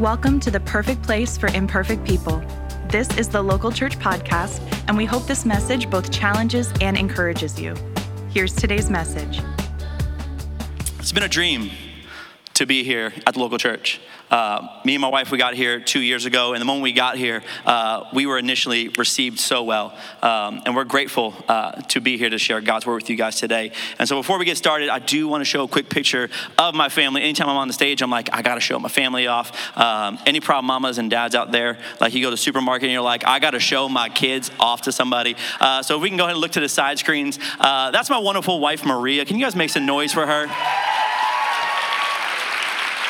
Welcome to the perfect place for imperfect people. This is the Local Church Podcast, and we hope this message both challenges and encourages you. Here's today's message. It's been a dream to be here at the local church. Uh, me and my wife, we got here two years ago, and the moment we got here, uh, we were initially received so well. Um, and we're grateful uh, to be here to share God's word with you guys today. And so before we get started, I do want to show a quick picture of my family. Anytime I'm on the stage, I'm like, I got to show my family off. Um, any proud mamas and dads out there, like you go to supermarket and you're like, I got to show my kids off to somebody. Uh, so if we can go ahead and look to the side screens, uh, that's my wonderful wife, Maria. Can you guys make some noise for her?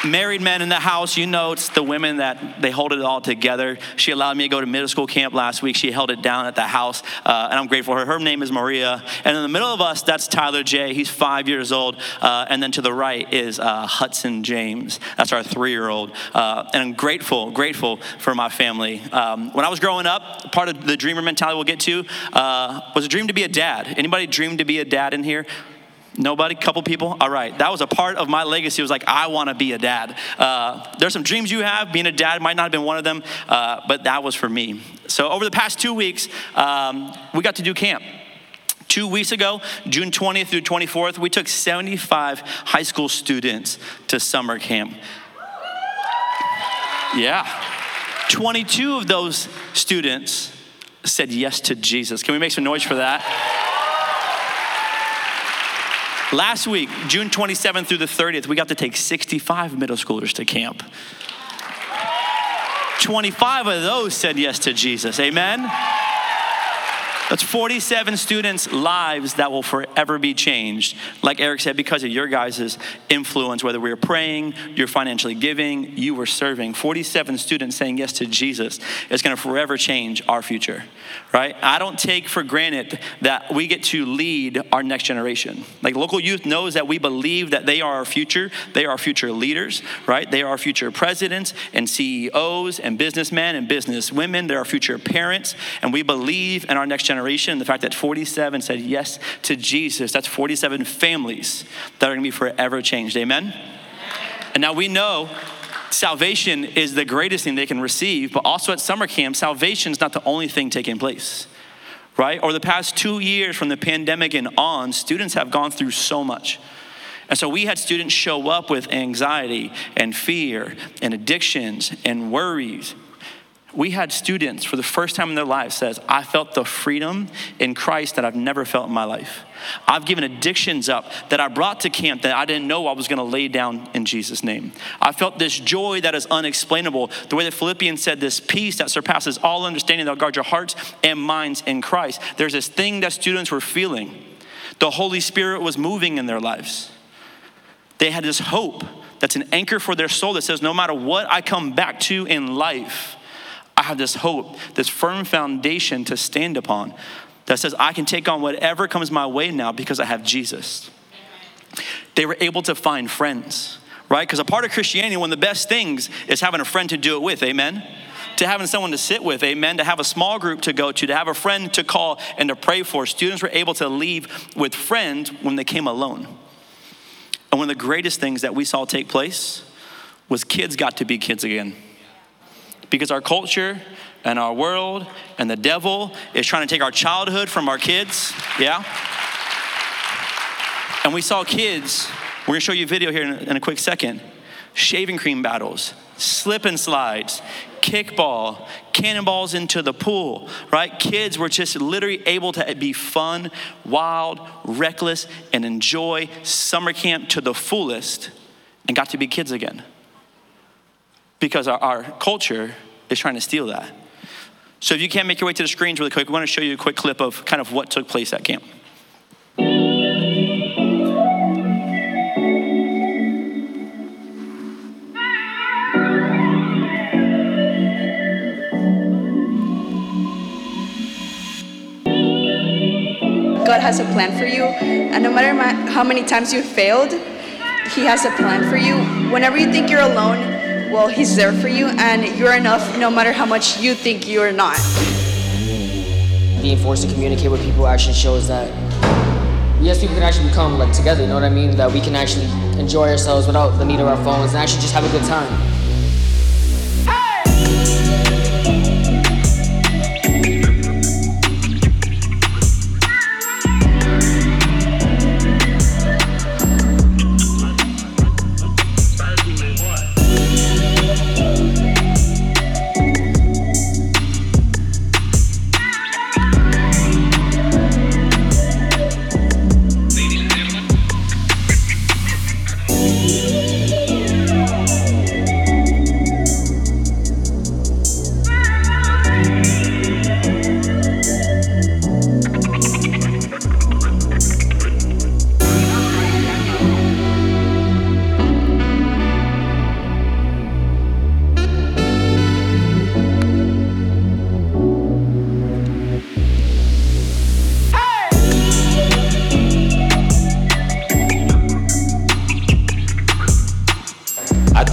Married men in the house, you know it's the women that they hold it all together. She allowed me to go to middle school camp last week. She held it down at the house, uh, and I'm grateful her. Her name is Maria. And in the middle of us, that's Tyler J. He's five years old. Uh, and then to the right is uh, Hudson James. That's our three year old. Uh, and I'm grateful, grateful for my family. Um, when I was growing up, part of the dreamer mentality we'll get to uh, was a dream to be a dad. Anybody dream to be a dad in here? Nobody? Couple people? All right. That was a part of my legacy. It was like, I want to be a dad. Uh, there's some dreams you have. Being a dad might not have been one of them, uh, but that was for me. So, over the past two weeks, um, we got to do camp. Two weeks ago, June 20th through 24th, we took 75 high school students to summer camp. Yeah. 22 of those students said yes to Jesus. Can we make some noise for that? Last week, June 27th through the 30th, we got to take 65 middle schoolers to camp. 25 of those said yes to Jesus. Amen? That's 47 students' lives that will forever be changed. Like Eric said, because of your guys' influence, whether we were praying, you're financially giving, you were serving. 47 students saying yes to Jesus is going to forever change our future, right? I don't take for granted that we get to lead our next generation. Like local youth knows that we believe that they are our future. They are our future leaders, right? They are our future presidents and CEOs and businessmen and businesswomen. They're our future parents, and we believe in our next generation generation, the fact that 47 said yes to Jesus, that's 47 families that are gonna be forever changed. Amen? And now we know salvation is the greatest thing they can receive, but also at summer camp, salvation is not the only thing taking place, right? Over the past two years from the pandemic and on, students have gone through so much. And so we had students show up with anxiety and fear and addictions and worries we had students for the first time in their lives says i felt the freedom in christ that i've never felt in my life. I've given addictions up that i brought to camp that i didn't know i was going to lay down in jesus name. I felt this joy that is unexplainable. The way that philippians said this peace that surpasses all understanding that guard your hearts and minds in christ. There's this thing that students were feeling. The holy spirit was moving in their lives. They had this hope that's an anchor for their soul that says no matter what i come back to in life have this hope, this firm foundation to stand upon that says I can take on whatever comes my way now because I have Jesus. They were able to find friends, right? Because a part of Christianity, one of the best things is having a friend to do it with, amen? To having someone to sit with, amen? To have a small group to go to, to have a friend to call and to pray for. Students were able to leave with friends when they came alone. And one of the greatest things that we saw take place was kids got to be kids again because our culture and our world and the devil is trying to take our childhood from our kids. Yeah? And we saw kids, we're gonna show you a video here in in a quick second shaving cream battles, slip and slides, kickball, cannonballs into the pool, right? Kids were just literally able to be fun, wild, reckless, and enjoy summer camp to the fullest and got to be kids again because our, our culture is trying to steal that. So if you can't make your way to the screens really quick, we want to show you a quick clip of kind of what took place at camp. God has a plan for you, and no matter how many times you failed, He has a plan for you. Whenever you think you're alone, well, He's there for you, and you're enough no matter how much you think you're not. Being forced to communicate with people actually shows that yes, people can actually become like together, you know what I mean? That we can actually enjoy ourselves without the need of our phones and actually just have a good time.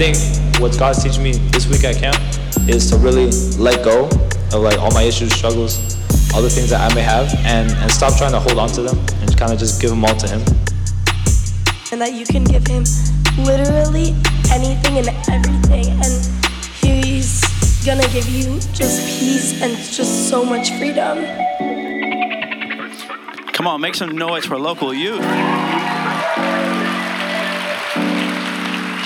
Think what God's teaching me this week at camp is to really let go of like all my issues, struggles, all the things that I may have, and, and stop trying to hold on to them and kind of just give them all to Him. and that you can give him literally anything and everything and he's gonna give you just peace and just so much freedom Come on, make some noise for local youth.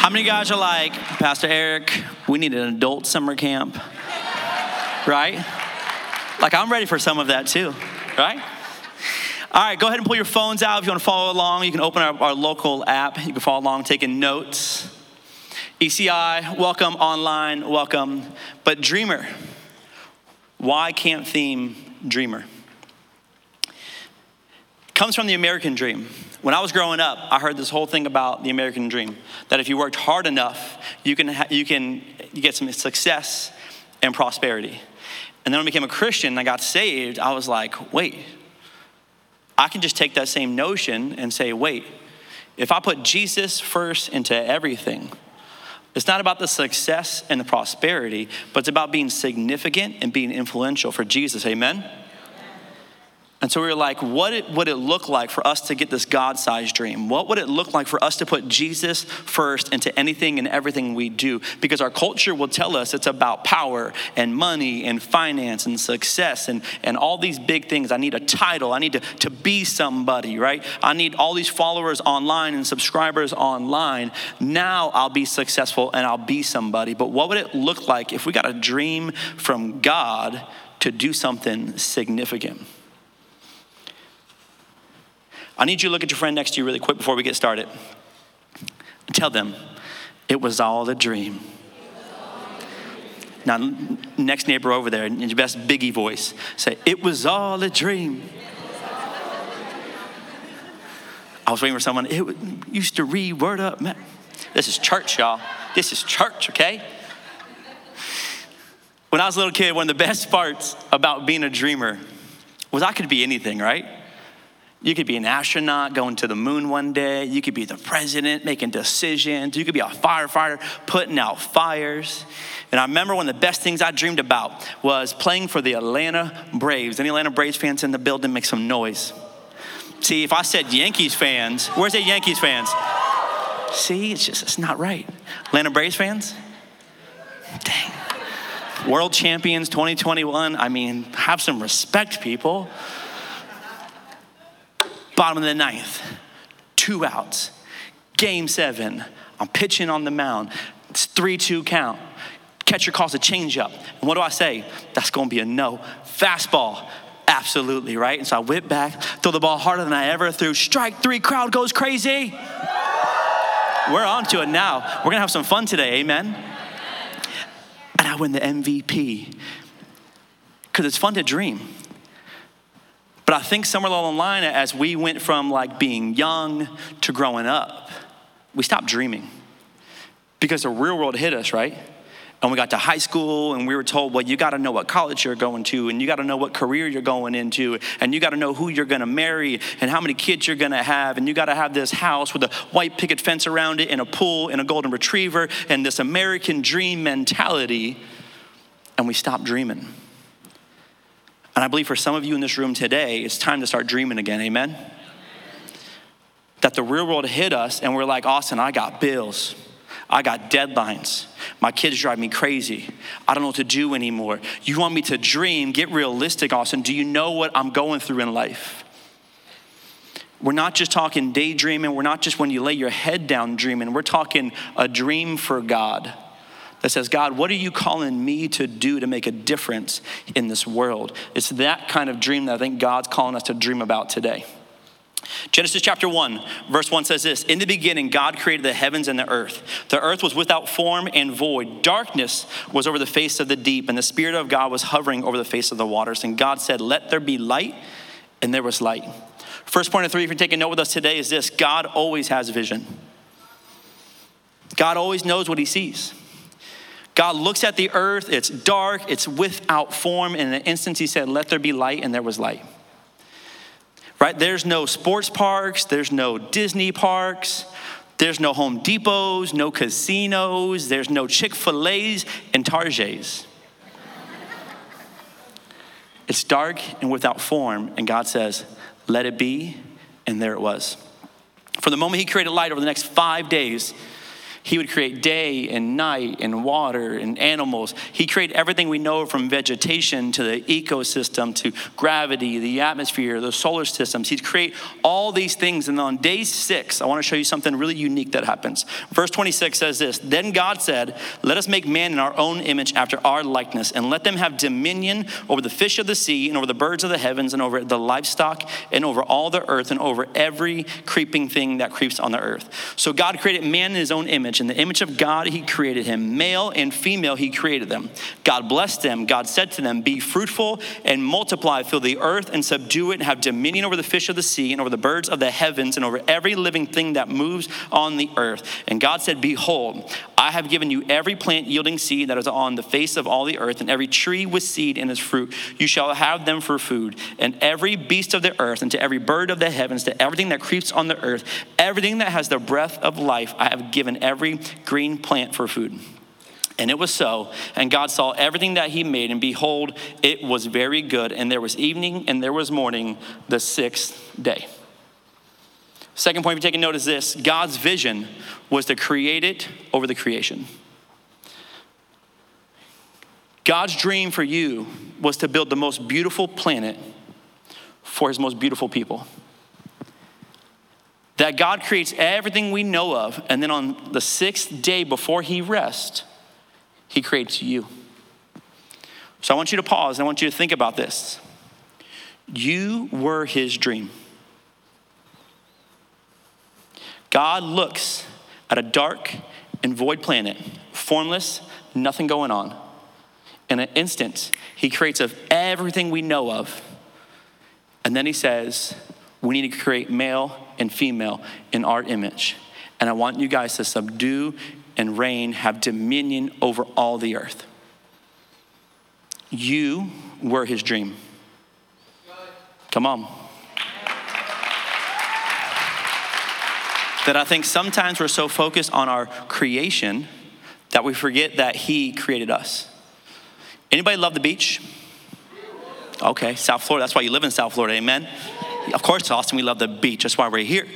How many guys are like, Pastor Eric, we need an adult summer camp? Right? Like, I'm ready for some of that too, right? All right, go ahead and pull your phones out if you want to follow along. You can open our, our local app. You can follow along taking notes. ECI, welcome online, welcome. But Dreamer, why camp theme Dreamer? Comes from the American dream. When I was growing up, I heard this whole thing about the American dream that if you worked hard enough, you can, ha- you can get some success and prosperity. And then when I became a Christian and I got saved, I was like, wait, I can just take that same notion and say, wait, if I put Jesus first into everything, it's not about the success and the prosperity, but it's about being significant and being influential for Jesus. Amen? And so we were like, what it, would it look like for us to get this God sized dream? What would it look like for us to put Jesus first into anything and everything we do? Because our culture will tell us it's about power and money and finance and success and, and all these big things. I need a title. I need to, to be somebody, right? I need all these followers online and subscribers online. Now I'll be successful and I'll be somebody. But what would it look like if we got a dream from God to do something significant? I need you to look at your friend next to you really quick before we get started. Tell them, it was all a dream. Now, next neighbor over there, in your best biggie voice, say, It was all a dream. I was waiting for someone, it used to read word up. Man. This is church, y'all. This is church, okay? When I was a little kid, one of the best parts about being a dreamer was I could be anything, right? You could be an astronaut going to the moon one day. You could be the president making decisions. You could be a firefighter putting out fires. And I remember one of the best things I dreamed about was playing for the Atlanta Braves. Any Atlanta Braves fans in the building make some noise? See, if I said Yankees fans, where's the Yankees fans? See, it's just, it's not right. Atlanta Braves fans? Dang. World champions 2021. I mean, have some respect, people. Bottom of the ninth, two outs, game seven. I'm pitching on the mound. It's 3 2 count. Catcher calls a changeup. And what do I say? That's going to be a no. Fastball. Absolutely, right? And so I whip back, throw the ball harder than I ever threw. Strike three, crowd goes crazy. We're on to it now. We're going to have some fun today, amen? And I win the MVP because it's fun to dream. But I think somewhere along the line, as we went from like being young to growing up, we stopped dreaming because the real world hit us, right? And we got to high school and we were told, well, you got to know what college you're going to, and you got to know what career you're going into, and you got to know who you're going to marry, and how many kids you're going to have, and you got to have this house with a white picket fence around it, and a pool, and a golden retriever, and this American dream mentality. And we stopped dreaming. And I believe for some of you in this room today, it's time to start dreaming again. Amen? That the real world hit us and we're like, Austin, I got bills. I got deadlines. My kids drive me crazy. I don't know what to do anymore. You want me to dream? Get realistic, Austin. Do you know what I'm going through in life? We're not just talking daydreaming. We're not just when you lay your head down dreaming. We're talking a dream for God that says, God, what are you calling me to do to make a difference in this world? It's that kind of dream that I think God's calling us to dream about today. Genesis chapter 1, verse 1 says this In the beginning, God created the heavens and the earth. The earth was without form and void. Darkness was over the face of the deep, and the Spirit of God was hovering over the face of the waters. And God said, Let there be light, and there was light. First point of three, if you're taking note with us today, is this God always has vision. God always knows what he sees. God looks at the earth, it's dark, it's without form. In an instant, he said, Let there be light, and there was light right? There's no sports parks, there's no Disney parks, there's no Home Depots, no casinos, there's no Chick fil A's and Targets. it's dark and without form, and God says, Let it be, and there it was. For the moment He created light over the next five days, he would create day and night and water and animals. He created everything we know from vegetation to the ecosystem to gravity, the atmosphere, the solar systems. He'd create all these things. And on day six, I want to show you something really unique that happens. Verse 26 says this Then God said, Let us make man in our own image after our likeness, and let them have dominion over the fish of the sea, and over the birds of the heavens, and over the livestock, and over all the earth, and over every creeping thing that creeps on the earth. So God created man in his own image image. In the image of God, he created him. Male and female, he created them. God blessed them. God said to them, Be fruitful and multiply, fill the earth and subdue it, and have dominion over the fish of the sea, and over the birds of the heavens, and over every living thing that moves on the earth. And God said, Behold, I have given you every plant yielding seed that is on the face of all the earth, and every tree with seed in its fruit. You shall have them for food. And every beast of the earth, and to every bird of the heavens, to everything that creeps on the earth, everything that has the breath of life, I have given every green plant for food. And it was so. And God saw everything that he made, and behold, it was very good. And there was evening and there was morning the sixth day. Second point, if you're taking note, is this God's vision was to create it over the creation. God's dream for you was to build the most beautiful planet for his most beautiful people that God creates everything we know of, and then on the sixth day before He rests, He creates you. So I want you to pause and I want you to think about this. You were His dream. God looks at a dark and void planet, formless, nothing going on. In an instant, He creates of everything we know of. And then He says, we need to create male and female in our image. And I want you guys to subdue and reign, have dominion over all the earth. You were his dream. Come on. That I think sometimes we're so focused on our creation that we forget that he created us. Anybody love the beach? Okay, South Florida. That's why you live in South Florida. Amen. Of course, Austin, we love the beach. That's why we're here.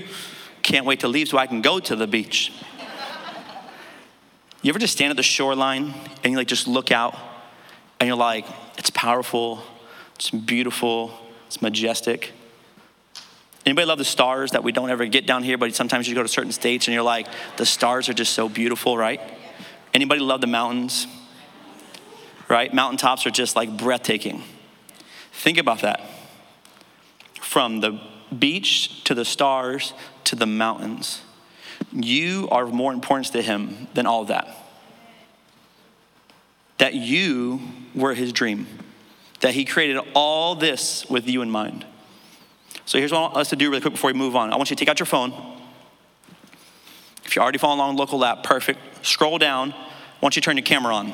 Can't wait to leave so I can go to the beach. You ever just stand at the shoreline and you like just look out and you're like, it's powerful, it's beautiful, it's majestic. Anybody love the stars that we don't ever get down here, but sometimes you go to certain states and you're like, the stars are just so beautiful, right? Anybody love the mountains? Right? Mountaintops are just like breathtaking. Think about that from the beach to the stars to the mountains. You are more importance to him than all of that. That you were his dream, that he created all this with you in mind. So here's what I want us to do really quick before we move on. I want you to take out your phone. If you're already following along local app, perfect. Scroll down. I want you to turn your camera on.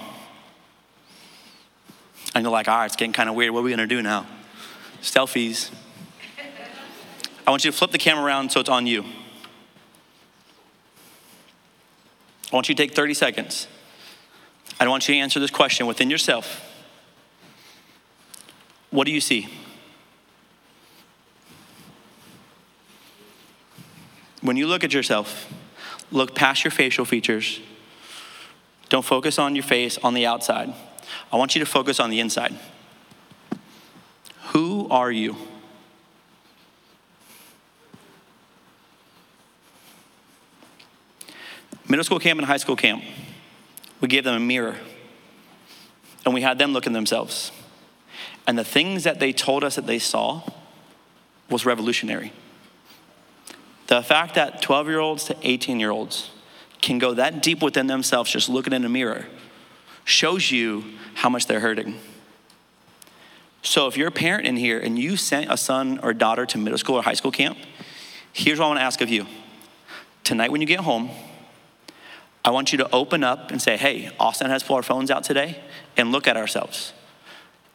And you're like, all right, it's getting kind of weird. What are we going to do now? Selfies. I want you to flip the camera around so it's on you. I want you to take 30 seconds. I want you to answer this question within yourself. What do you see? When you look at yourself, look past your facial features. Don't focus on your face on the outside. I want you to focus on the inside. Who are you? Middle school camp and high school camp, we gave them a mirror and we had them look in themselves. And the things that they told us that they saw was revolutionary. The fact that 12 year olds to 18 year olds can go that deep within themselves just looking in a mirror shows you how much they're hurting. So if you're a parent in here and you sent a son or daughter to middle school or high school camp, here's what I want to ask of you. Tonight when you get home, I want you to open up and say, hey, Austin has our phones out today and look at ourselves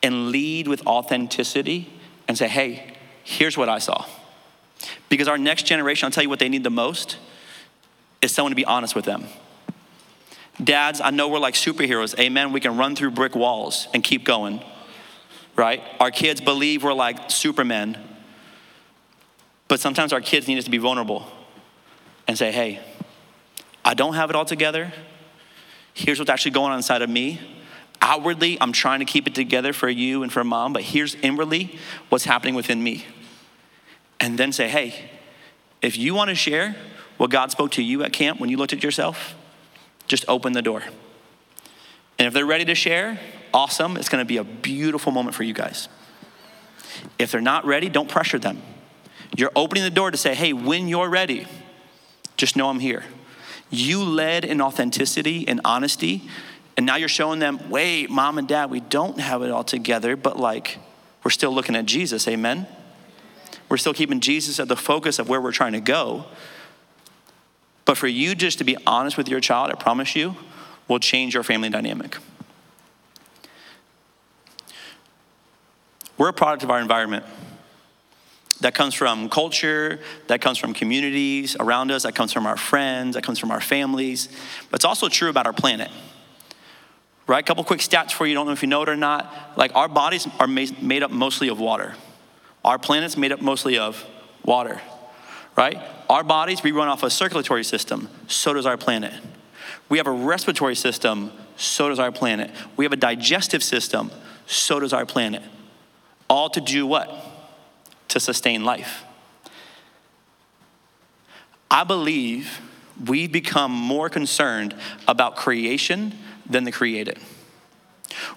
and lead with authenticity and say, hey, here's what I saw. Because our next generation, I'll tell you what they need the most is someone to be honest with them. Dads, I know we're like superheroes. Amen. We can run through brick walls and keep going, right? Our kids believe we're like supermen. But sometimes our kids need us to be vulnerable and say, hey, I don't have it all together. Here's what's actually going on inside of me. Outwardly, I'm trying to keep it together for you and for mom, but here's inwardly what's happening within me. And then say, hey, if you want to share what God spoke to you at camp when you looked at yourself, just open the door. And if they're ready to share, awesome. It's going to be a beautiful moment for you guys. If they're not ready, don't pressure them. You're opening the door to say, hey, when you're ready, just know I'm here. You led in authenticity and honesty, and now you're showing them, wait, mom and dad, we don't have it all together, but like, we're still looking at Jesus, amen? We're still keeping Jesus at the focus of where we're trying to go. But for you just to be honest with your child, I promise you, will change your family dynamic. We're a product of our environment. That comes from culture, that comes from communities around us, that comes from our friends, that comes from our families. But it's also true about our planet. Right? A couple quick stats for you, don't know if you know it or not. Like our bodies are made up mostly of water. Our planet's made up mostly of water. Right? Our bodies, we run off a circulatory system, so does our planet. We have a respiratory system, so does our planet. We have a digestive system, so does our planet. All to do what? To sustain life. I believe we've become more concerned about creation than the created.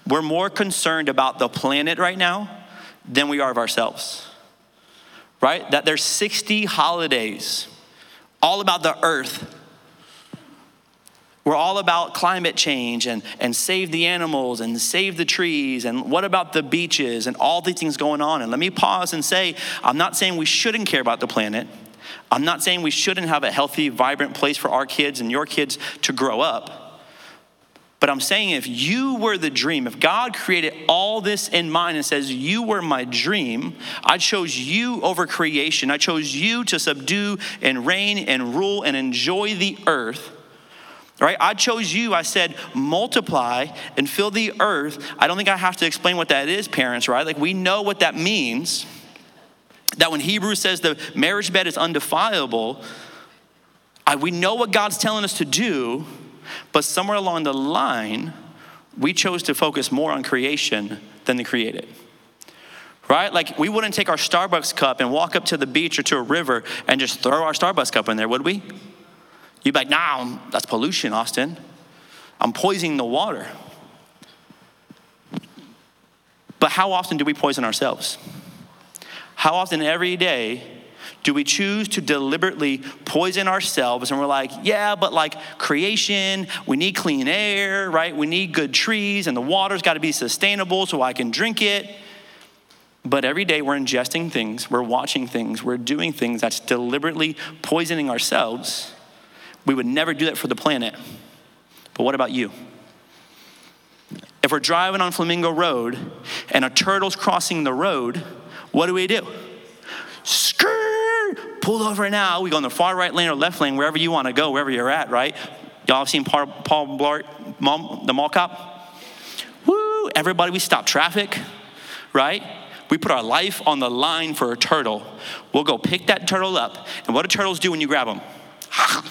We're more concerned about the planet right now than we are of ourselves right? That there's 60 holidays all about the earth. We're all about climate change and, and save the animals and save the trees and what about the beaches and all these things going on. And let me pause and say, I'm not saying we shouldn't care about the planet. I'm not saying we shouldn't have a healthy, vibrant place for our kids and your kids to grow up. But I'm saying if you were the dream, if God created all this in mind and says, You were my dream, I chose you over creation, I chose you to subdue and reign and rule and enjoy the earth. Right? I chose you. I said, multiply and fill the earth. I don't think I have to explain what that is, parents, right? Like, we know what that means. That when Hebrews says the marriage bed is undefilable, I, we know what God's telling us to do. But somewhere along the line, we chose to focus more on creation than the created. Right? Like, we wouldn't take our Starbucks cup and walk up to the beach or to a river and just throw our Starbucks cup in there, would we? You'd be like, nah, that's pollution, Austin. I'm poisoning the water. But how often do we poison ourselves? How often every day do we choose to deliberately poison ourselves and we're like, yeah, but like creation, we need clean air, right? We need good trees and the water's got to be sustainable so I can drink it. But every day we're ingesting things, we're watching things, we're doing things that's deliberately poisoning ourselves. We would never do that for the planet. But what about you? If we're driving on Flamingo Road and a turtle's crossing the road, what do we do? Skirt, pull over now. We go in the far right lane or left lane, wherever you want to go, wherever you're at, right? Y'all seen Paul, Paul Blart, the mall cop? Woo! Everybody, we stop traffic, right? We put our life on the line for a turtle. We'll go pick that turtle up. And what do turtles do when you grab them?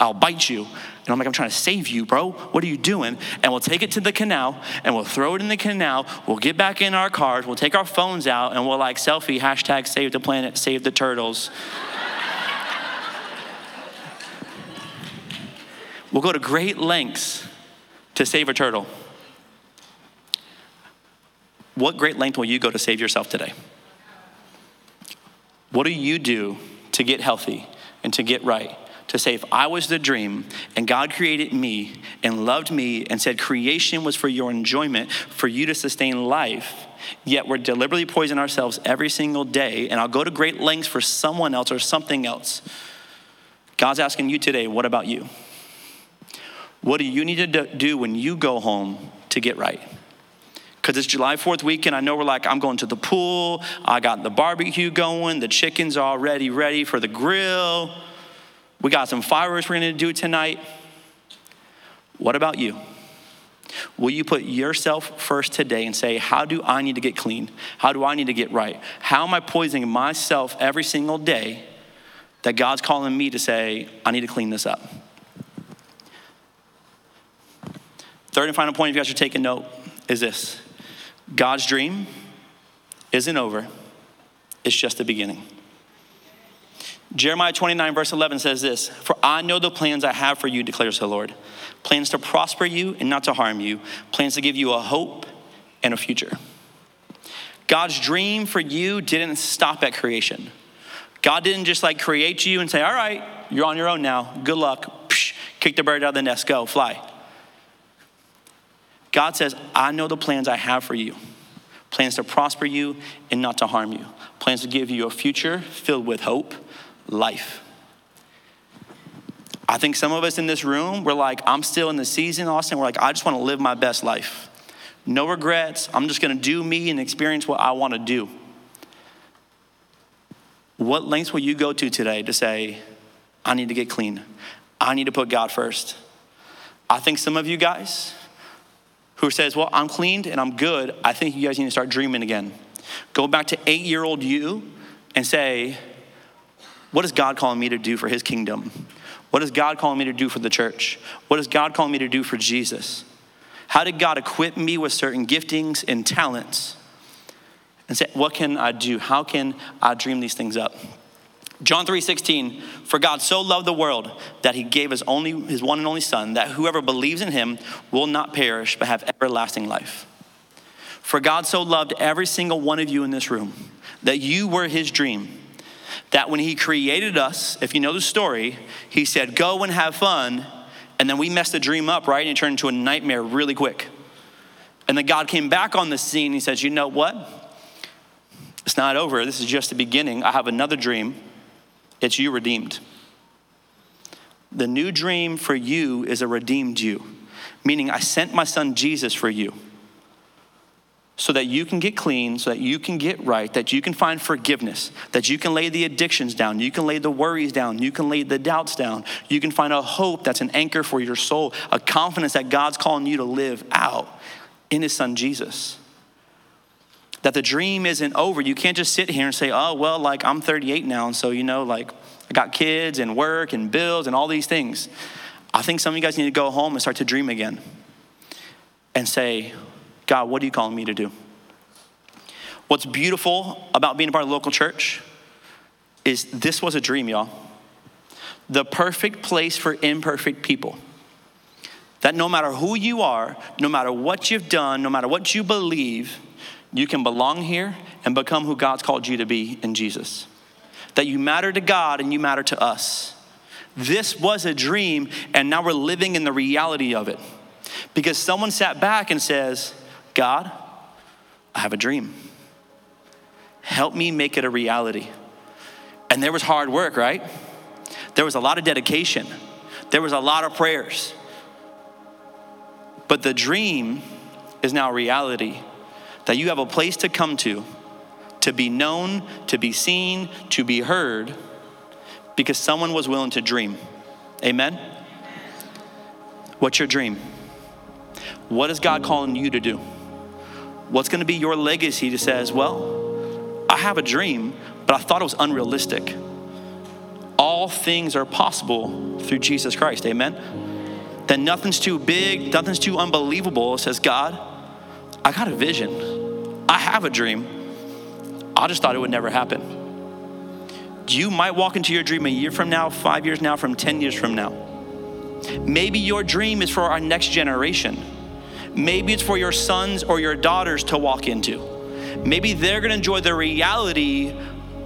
I'll bite you. And I'm like, I'm trying to save you, bro. What are you doing? And we'll take it to the canal and we'll throw it in the canal. We'll get back in our cars. We'll take our phones out and we'll like selfie, hashtag save the planet, save the turtles. we'll go to great lengths to save a turtle. What great length will you go to save yourself today? What do you do to get healthy and to get right? To say, if I was the dream and God created me and loved me and said creation was for your enjoyment, for you to sustain life, yet we're deliberately poisoning ourselves every single day, and I'll go to great lengths for someone else or something else. God's asking you today, what about you? What do you need to do when you go home to get right? Because it's July 4th weekend. I know we're like, I'm going to the pool. I got the barbecue going. The chicken's already ready for the grill. We got some fireworks we're going to do tonight. What about you? Will you put yourself first today and say, How do I need to get clean? How do I need to get right? How am I poisoning myself every single day that God's calling me to say, I need to clean this up? Third and final point, if you guys are taking note, is this God's dream isn't over, it's just the beginning. Jeremiah 29, verse 11 says this For I know the plans I have for you, declares the Lord plans to prosper you and not to harm you, plans to give you a hope and a future. God's dream for you didn't stop at creation. God didn't just like create you and say, All right, you're on your own now. Good luck. Psh, kick the bird out of the nest, go, fly. God says, I know the plans I have for you plans to prosper you and not to harm you, plans to give you a future filled with hope, life. I think some of us in this room, we're like, I'm still in the season, Austin. We're like, I just want to live my best life. No regrets. I'm just going to do me and experience what I want to do. What lengths will you go to today to say, I need to get clean? I need to put God first. I think some of you guys, who says, Well, I'm cleaned and I'm good, I think you guys need to start dreaming again. Go back to eight year old you and say, What is God calling me to do for his kingdom? What is God calling me to do for the church? What is God calling me to do for Jesus? How did God equip me with certain giftings and talents? And say, What can I do? How can I dream these things up? John 3:16 For God so loved the world that he gave his only his one and only son that whoever believes in him will not perish but have everlasting life. For God so loved every single one of you in this room that you were his dream. That when he created us, if you know the story, he said, "Go and have fun." And then we messed the dream up, right? And it turned into a nightmare really quick. And then God came back on the scene. He says, "You know what? It's not over. This is just the beginning. I have another dream." It's you redeemed. The new dream for you is a redeemed you, meaning I sent my son Jesus for you so that you can get clean, so that you can get right, that you can find forgiveness, that you can lay the addictions down, you can lay the worries down, you can lay the doubts down, you can find a hope that's an anchor for your soul, a confidence that God's calling you to live out in His Son Jesus that the dream isn't over. You can't just sit here and say, oh, well, like I'm 38 now, and so, you know, like I got kids and work and bills and all these things. I think some of you guys need to go home and start to dream again and say, God, what are you calling me to do? What's beautiful about being a part of the local church is this was a dream, y'all. The perfect place for imperfect people. That no matter who you are, no matter what you've done, no matter what you believe, you can belong here and become who God's called you to be in Jesus. That you matter to God and you matter to us. This was a dream, and now we're living in the reality of it. Because someone sat back and says, God, I have a dream. Help me make it a reality. And there was hard work, right? There was a lot of dedication, there was a lot of prayers. But the dream is now reality that you have a place to come to, to be known, to be seen, to be heard, because someone was willing to dream. Amen? What's your dream? What is God calling you to do? What's going to be your legacy to says, well, I have a dream, but I thought it was unrealistic. All things are possible through Jesus Christ. Amen? That nothing's too big, nothing's too unbelievable. It says, God, I got a vision. I have a dream. I just thought it would never happen. You might walk into your dream a year from now, five years now, from 10 years from now. Maybe your dream is for our next generation. Maybe it's for your sons or your daughters to walk into. Maybe they're gonna enjoy the reality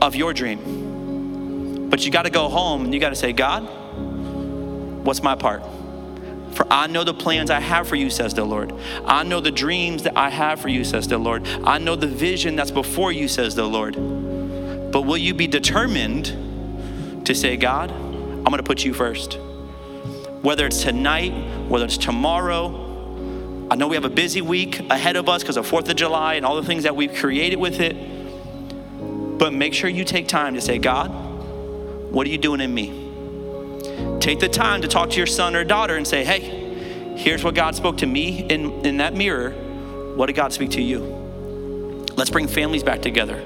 of your dream. But you got to go home and you got to say, God, what's my part? For I know the plans I have for you, says the Lord. I know the dreams that I have for you, says the Lord. I know the vision that's before you, says the Lord. But will you be determined to say, God, I'm gonna put you first? Whether it's tonight, whether it's tomorrow, I know we have a busy week ahead of us because of 4th of July and all the things that we've created with it. But make sure you take time to say, God, what are you doing in me? Take the time to talk to your son or daughter and say, hey, here's what God spoke to me in, in that mirror. What did God speak to you? Let's bring families back together.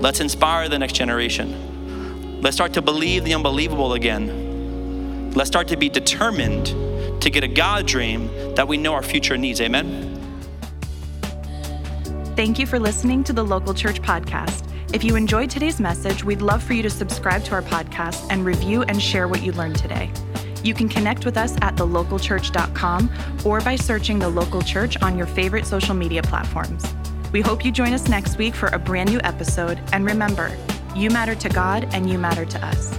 Let's inspire the next generation. Let's start to believe the unbelievable again. Let's start to be determined to get a God dream that we know our future needs. Amen. Thank you for listening to the Local Church Podcast. If you enjoyed today's message, we'd love for you to subscribe to our podcast and review and share what you learned today. You can connect with us at thelocalchurch.com or by searching The Local Church on your favorite social media platforms. We hope you join us next week for a brand new episode. And remember, you matter to God and you matter to us.